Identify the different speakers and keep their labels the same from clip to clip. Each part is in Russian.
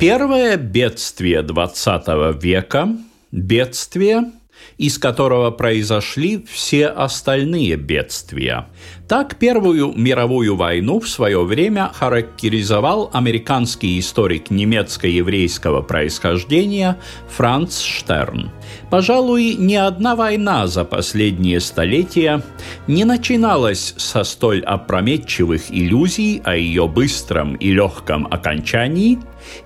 Speaker 1: Первое бедствие XX века – бедствие, из которого произошли все остальные бедствия. Так Первую мировую войну в свое время характеризовал американский историк немецко-еврейского происхождения Франц Штерн. Пожалуй, ни одна война за последние столетия не начиналась со столь опрометчивых иллюзий о ее быстром и легком окончании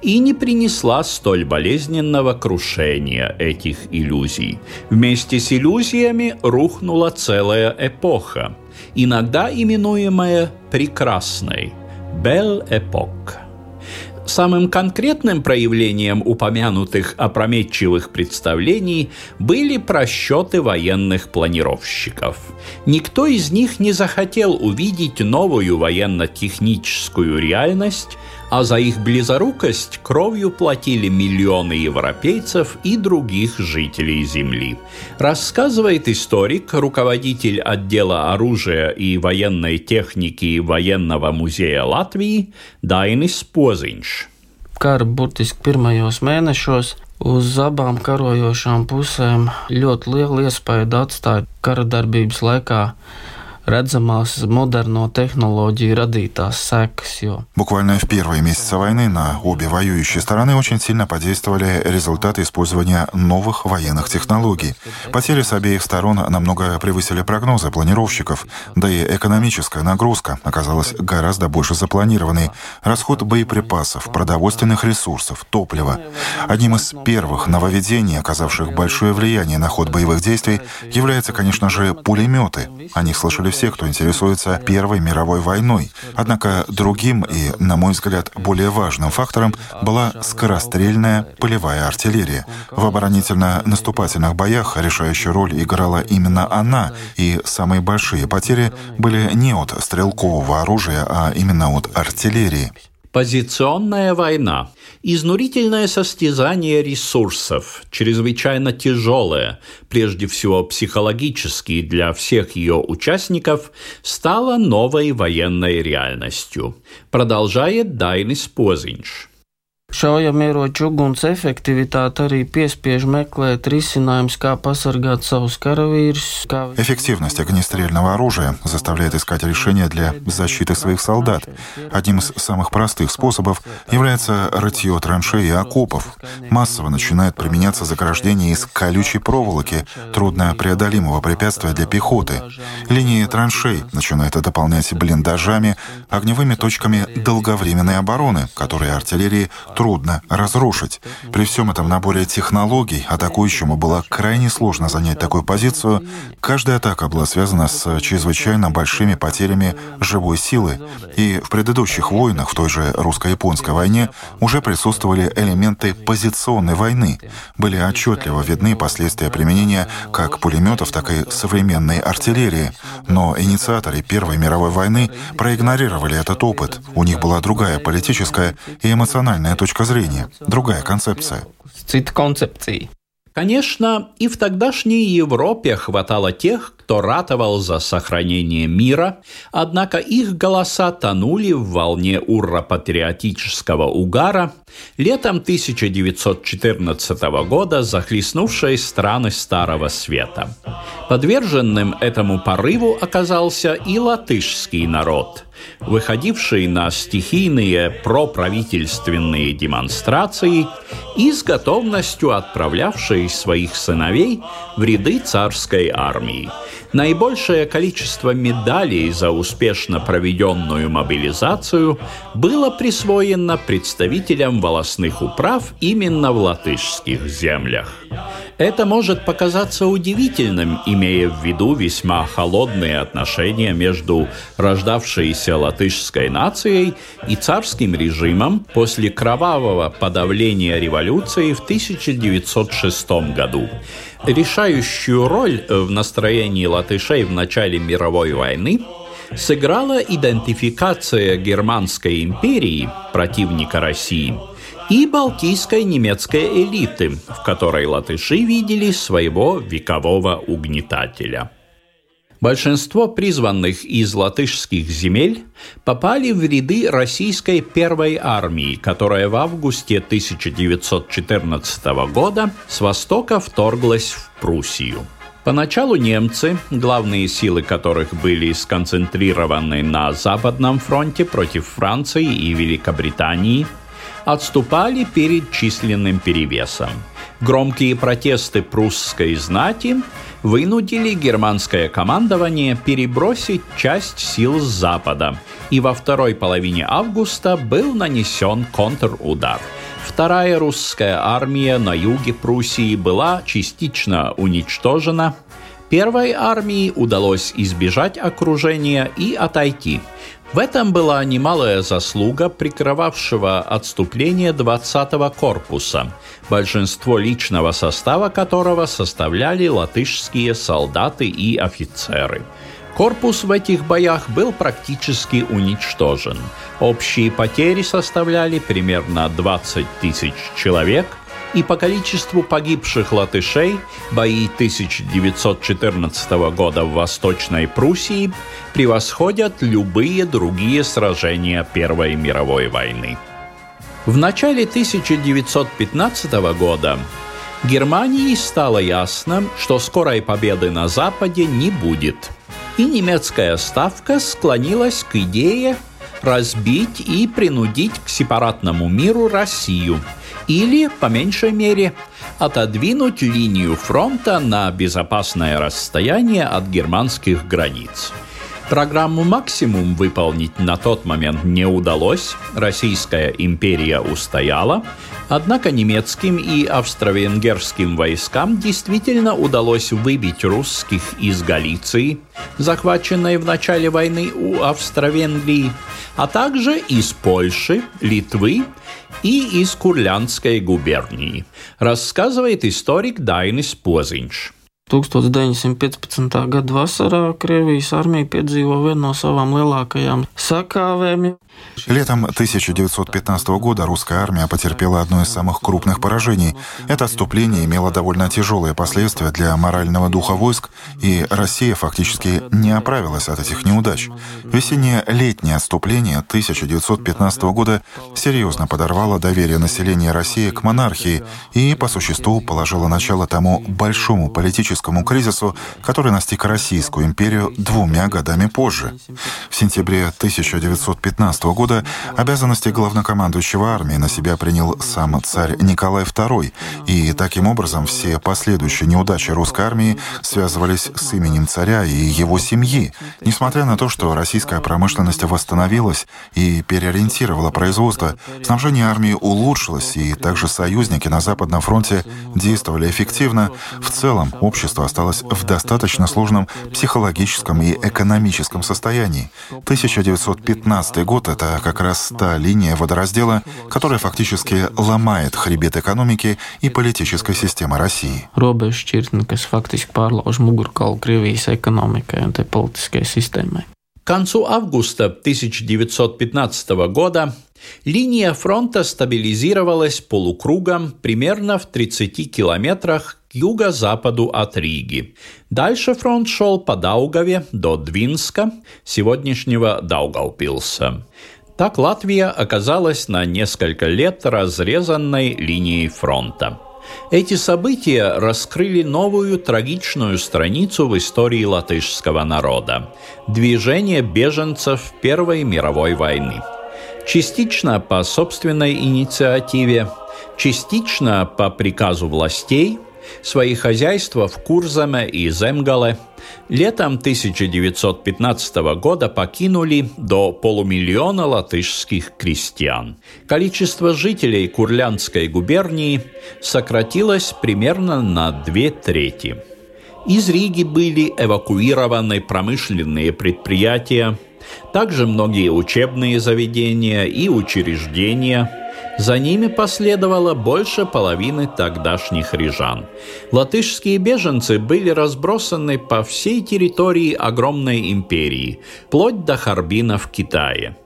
Speaker 1: и не принесла столь болезненного крушения этих иллюзий. Вместе с иллюзиями рухнула целая эпоха – иногда именуемая «прекрасной» – «Belle Époque». Самым конкретным проявлением упомянутых опрометчивых представлений были просчеты военных планировщиков. Никто из них не захотел увидеть новую военно-техническую реальность, а за их близорукость кровью платили миллионы европейцев и других жителей Земли. Рассказывает историк, руководитель отдела оружия и военной техники Военного музея Латвии Дайнис Poziņš.
Speaker 2: Kara burtiski pirmajos mēnešos uz abām karojošām pusēm ļoti lielu iespēju atstāja kara darbības redzamās moderno технологии радитās. Jo...
Speaker 3: Буквально в первые месяцы войны на обе воюющие стороны очень сильно подействовали результаты использования новых военных технологий. Потери с обеих сторон намного превысили прогнозы планировщиков, да и экономическая нагрузка оказалась гораздо больше запланированной. Расход боеприпасов, продовольственных ресурсов, топлива. Одним из первых нововведений, оказавших большое влияние на ход боевых действий, является, конечно же, пулеметы. О них слышали все, кто интересуется Первой мировой войной. Однако другим и, на мой взгляд, более важным фактором была скорострельная полевая артиллерия. В оборонительно-наступательных боях решающую роль играла именно она, и самые большие потери были не от стрелкового оружия, а именно от артиллерии.
Speaker 1: Позиционная война. Изнурительное состязание ресурсов, чрезвычайно тяжелое, прежде всего психологически для всех ее участников, стало новой военной реальностью. Продолжает Дайнис Позинш.
Speaker 2: Šaujamieroču uguns efektivitāte arī piespiež meklēt risinājumus, kā pasargāt savus karavīrus. Kā...
Speaker 3: Эффективность огнестрельного оружия заставляет искать решения для защиты своих солдат. Одним из самых простых способов является рытье траншей и окопов. Массово начинает применяться заграждение из колючей проволоки, труднопреодолимого препятствия для пехоты. Линии траншей начинают дополнять блиндажами, огневыми точками долговременной обороны, которые артиллерии трудно трудно разрушить. При всем этом наборе технологий атакующему было крайне сложно занять такую позицию. Каждая атака была связана с чрезвычайно большими потерями живой силы. И в предыдущих войнах, в той же русско-японской войне, уже присутствовали элементы позиционной войны. Были отчетливо видны последствия применения как пулеметов, так и современной артиллерии. Но инициаторы Первой мировой войны проигнорировали этот опыт. У них была другая политическая и эмоциональная точка точка зрения, другая концепция.
Speaker 2: Цит концепции.
Speaker 1: Конечно, и в тогдашней Европе хватало тех, кто ратовал за сохранение мира, однако их голоса тонули в волне ура-патриотического угара, летом 1914 года захлестнувшей страны Старого Света. Подверженным этому порыву оказался и латышский народ, выходивший на стихийные проправительственные демонстрации и с готовностью отправлявший своих сыновей в ряды царской армии. Наибольшее количество медалей за успешно проведенную мобилизацию было присвоено представителям волосных управ именно в латышских землях. Это может показаться удивительным, имея в виду весьма холодные отношения между рождавшейся латышской нацией и царским режимом после кровавого подавления революции в 1906 году. Решающую роль в настроении латышей в начале мировой войны сыграла идентификация Германской империи, противника России, и балтийской немецкой элиты, в которой латыши видели своего векового угнетателя. Большинство призванных из латышских земель попали в ряды российской первой армии, которая в августе 1914 года с востока вторглась в Пруссию. Поначалу немцы, главные силы которых были сконцентрированы на Западном фронте против Франции и Великобритании, отступали перед численным перевесом. Громкие протесты прусской знати вынудили германское командование перебросить часть сил с запада, и во второй половине августа был нанесен контрудар – Вторая русская армия на юге Пруссии была частично уничтожена. Первой армии удалось избежать окружения и отойти. В этом была немалая заслуга прикрывавшего отступление 20-го корпуса, большинство личного состава которого составляли латышские солдаты и офицеры – Корпус в этих боях был практически уничтожен. Общие потери составляли примерно 20 тысяч человек, и по количеству погибших латышей бои 1914 года в Восточной Пруссии превосходят любые другие сражения Первой мировой войны. В начале 1915 года Германии стало ясно, что скорой победы на Западе не будет – и немецкая ставка склонилась к идее разбить и принудить к сепаратному миру Россию или, по меньшей мере, отодвинуть линию фронта на безопасное расстояние от германских границ. Программу «Максимум» выполнить на тот момент не удалось, Российская империя устояла, однако немецким и австро-венгерским войскам действительно удалось выбить русских из Галиции, захваченной в начале войны у Австро-Венгрии, а также из Польши, Литвы и из Курлянской губернии, рассказывает историк Дайнис Позинч.
Speaker 2: 1915. gada vasarā Krievijas armija piedzīvo vienu no savām lielākajām sakāvēm.
Speaker 3: Летом 1915 года русская армия потерпела одно из самых крупных поражений. Это отступление имело довольно тяжелые последствия для морального духа войск, и Россия фактически не оправилась от этих неудач. Весеннее-летнее отступление 1915 года серьезно подорвало доверие населения России к монархии и, по существу, положило начало тому большому политическому кризису, который настиг Российскую империю двумя годами позже. В сентябре 1915 года обязанности главнокомандующего армии на себя принял сам царь Николай II, и таким образом все последующие неудачи русской армии связывались с именем царя и его семьи, несмотря на то, что российская промышленность восстановилась и переориентировала производство, снабжение армии улучшилось, и также союзники на Западном фронте действовали эффективно, в целом общество осталось в достаточно сложном психологическом и экономическом состоянии. 1915 год это как раз та линия водораздела, которая фактически ломает хребет экономики и политической системы России.
Speaker 1: К концу августа 1915 года линия фронта стабилизировалась полукругом примерно в 30 километрах юго-западу от Риги. Дальше фронт шел по Даугаве до Двинска, сегодняшнего Даугавпилса. Так Латвия оказалась на несколько лет разрезанной линией фронта. Эти события раскрыли новую трагичную страницу в истории латышского народа – движение беженцев Первой мировой войны. Частично по собственной инициативе, частично по приказу властей – свои хозяйства в Курзаме и Земгале летом 1915 года покинули до полумиллиона латышских крестьян. Количество жителей Курлянской губернии сократилось примерно на две трети. Из Риги были эвакуированы промышленные предприятия, также многие учебные заведения и учреждения. За ними последовало больше половины тогдашних рижан. Латышские беженцы были разбросаны по всей территории огромной империи, вплоть до Харбина в Китае.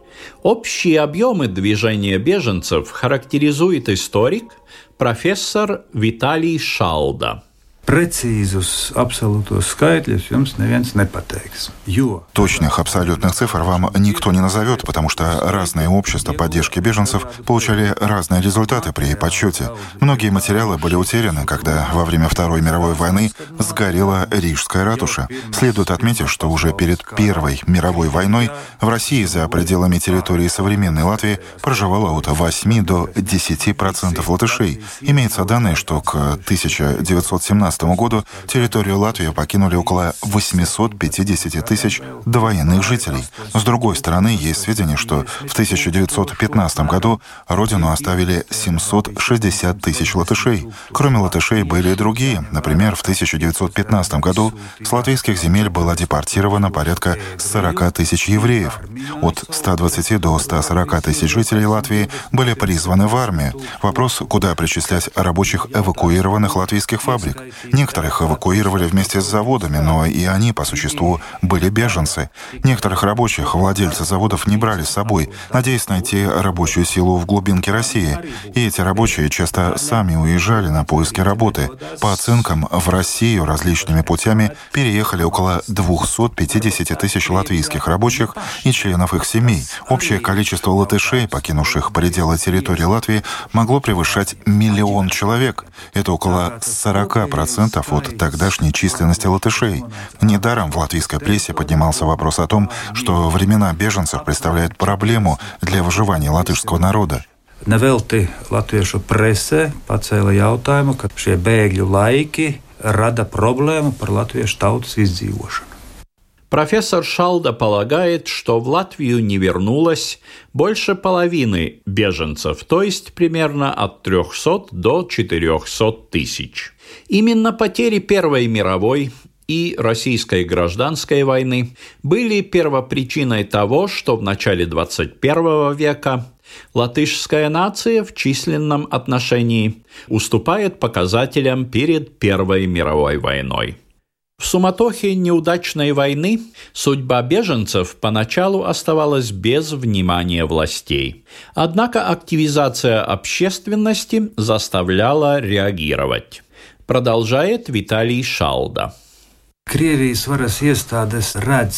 Speaker 1: Общие объемы движения беженцев характеризует историк профессор Виталий Шалда –
Speaker 4: Precīzus absolūtos skaitļus jums neviens nepateiks. Jo...
Speaker 3: Точных абсолютных цифр вам никто не назовет, потому что разные общества поддержки беженцев получали разные результаты при подсчете. Многие материалы были утеряны, когда во время Второй мировой войны сгорела Рижская ратуша. Следует отметить, что уже перед Первой мировой войной в России за пределами территории современной Латвии проживало от 8 до 10% латышей. Имеются данные, что к 1917 2015 году территорию Латвии покинули около 850 тысяч довоенных жителей. С другой стороны, есть сведения, что в 1915 году родину оставили 760 тысяч латышей. Кроме латышей были и другие. Например, в 1915 году с латвийских земель было депортировано порядка 40 тысяч евреев. От 120 до 140 тысяч жителей Латвии были призваны в армию. Вопрос, куда причислять рабочих эвакуированных латвийских фабрик. Некоторых эвакуировали вместе с заводами, но и они, по существу, были беженцы. Некоторых рабочих владельцы заводов не брали с собой, надеясь найти рабочую силу в глубинке России. И эти рабочие часто сами уезжали на поиски работы. По оценкам, в Россию различными путями переехали около 250 тысяч латвийских рабочих и членов их семей. Общее количество латышей, покинувших пределы территории Латвии, могло превышать миллион человек. Это около 40% 10% от тогдашней численности латышей. Недаром в латвийской прессе поднимался вопрос о том, что времена беженцев представляют проблему для выживания латышского народа.
Speaker 4: Nevelti latviešu presē pacēla jautājumu, ka šie bēgļu laiki rada problēmu par latviešu tautas izdzīvošanu.
Speaker 1: Профессор Шалда полагает, что в Латвию не вернулось больше половины беженцев, то есть примерно от 300 до 400 тысяч. Именно потери Первой мировой и Российской гражданской войны были первопричиной того, что в начале 21 века латышская нация в численном отношении уступает показателям перед Первой мировой войной. В суматохе неудачной войны судьба беженцев поначалу оставалась без внимания властей. Однако активизация общественности заставляла реагировать. Продолжает Виталий Шалда.
Speaker 4: Krievijas varas iestādes redz,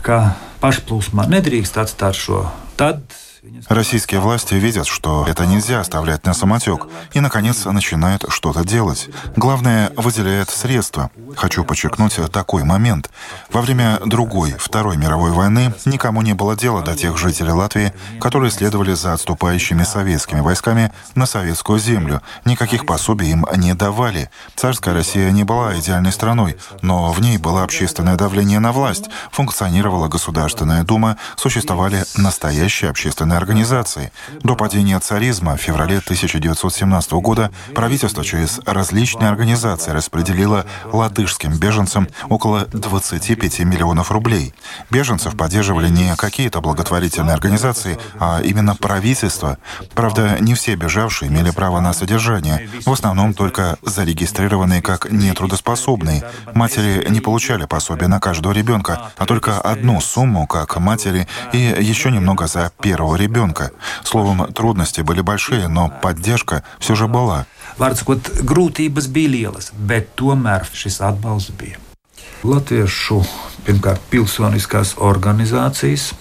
Speaker 4: ka pašplūsmā nedrīkst atstāt šo, tad
Speaker 3: Российские власти видят, что это нельзя оставлять на самотек, и, наконец, начинают что-то делать. Главное, выделяет средства. Хочу подчеркнуть такой момент. Во время другой, Второй мировой войны никому не было дела до тех жителей Латвии, которые следовали за отступающими советскими войсками на советскую землю. Никаких пособий им не давали. Царская Россия не была идеальной страной, но в ней было общественное давление на власть, функционировала Государственная Дума, существовали настоящие общественные общественной организации. До падения царизма в феврале 1917 года правительство через различные организации распределило латышским беженцам около 25 миллионов рублей. Беженцев поддерживали не какие-то благотворительные организации, а именно правительство. Правда, не все бежавшие имели право на содержание, в основном только зарегистрированные как нетрудоспособные. Матери не получали пособия на каждого ребенка, а только одну сумму как матери и еще немного за первого ребенка ребенка. Словом, трудности были большие, но поддержка все же была.
Speaker 4: Atbalsts bija. Latviešu pirmkārt pilsoniskās organizācijas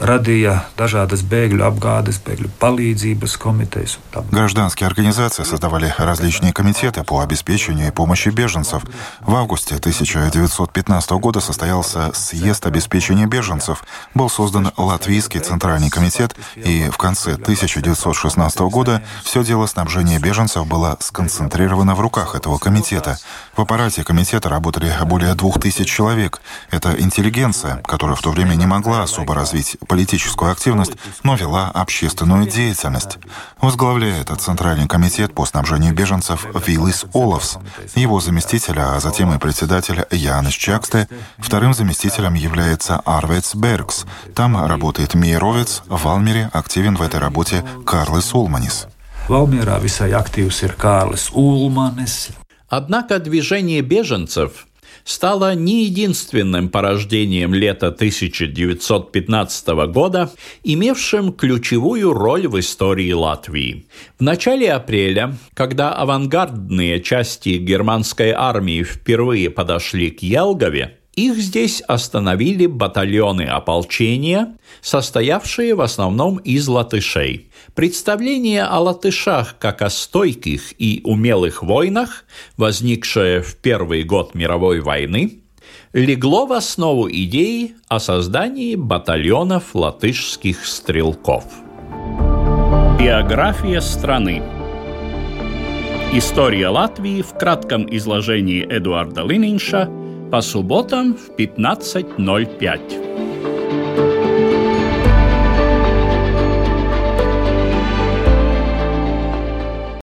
Speaker 4: radīja dažādas bēgļu apgādes, bēgļu palīdzības komitejas.
Speaker 3: Гражданские организации создавали различные комитеты по обеспечению и помощи беженцев. В августе 1915 года состоялся съезд обеспечения беженцев. Был создан Латвийский центральный комитет, и в конце 1916 года все дело снабжения беженцев было сконцентрировано в руках этого комитета. В аппарате комитета работали более двух тысяч человек. Это интеллигенция, которая в то время не могла особо развить политическую активность, но вела общественную деятельность. Возглавляет Центральный комитет по снабжению беженцев Виллис Олафс. Его заместитель, а затем и председатель Янис Чаксте. Вторым заместителем является Арвец Бергс. Там работает Мейровец, в Валмере активен в этой работе Карлес Улманис.
Speaker 4: Kārlis Ulmanis.
Speaker 1: Однако движение беженцев стало не единственным порождением лета 1915 года, имевшим ключевую роль в истории Латвии. В начале апреля, когда авангардные части германской армии впервые подошли к Елгове, их здесь остановили батальоны ополчения, состоявшие в основном из латышей. Представление о латышах как о стойких и умелых войнах, возникшее в первый год мировой войны, легло в основу идеи о создании батальонов латышских стрелков. Биография страны История Латвии в кратком изложении Эдуарда Лининша – по субботам в 15.05.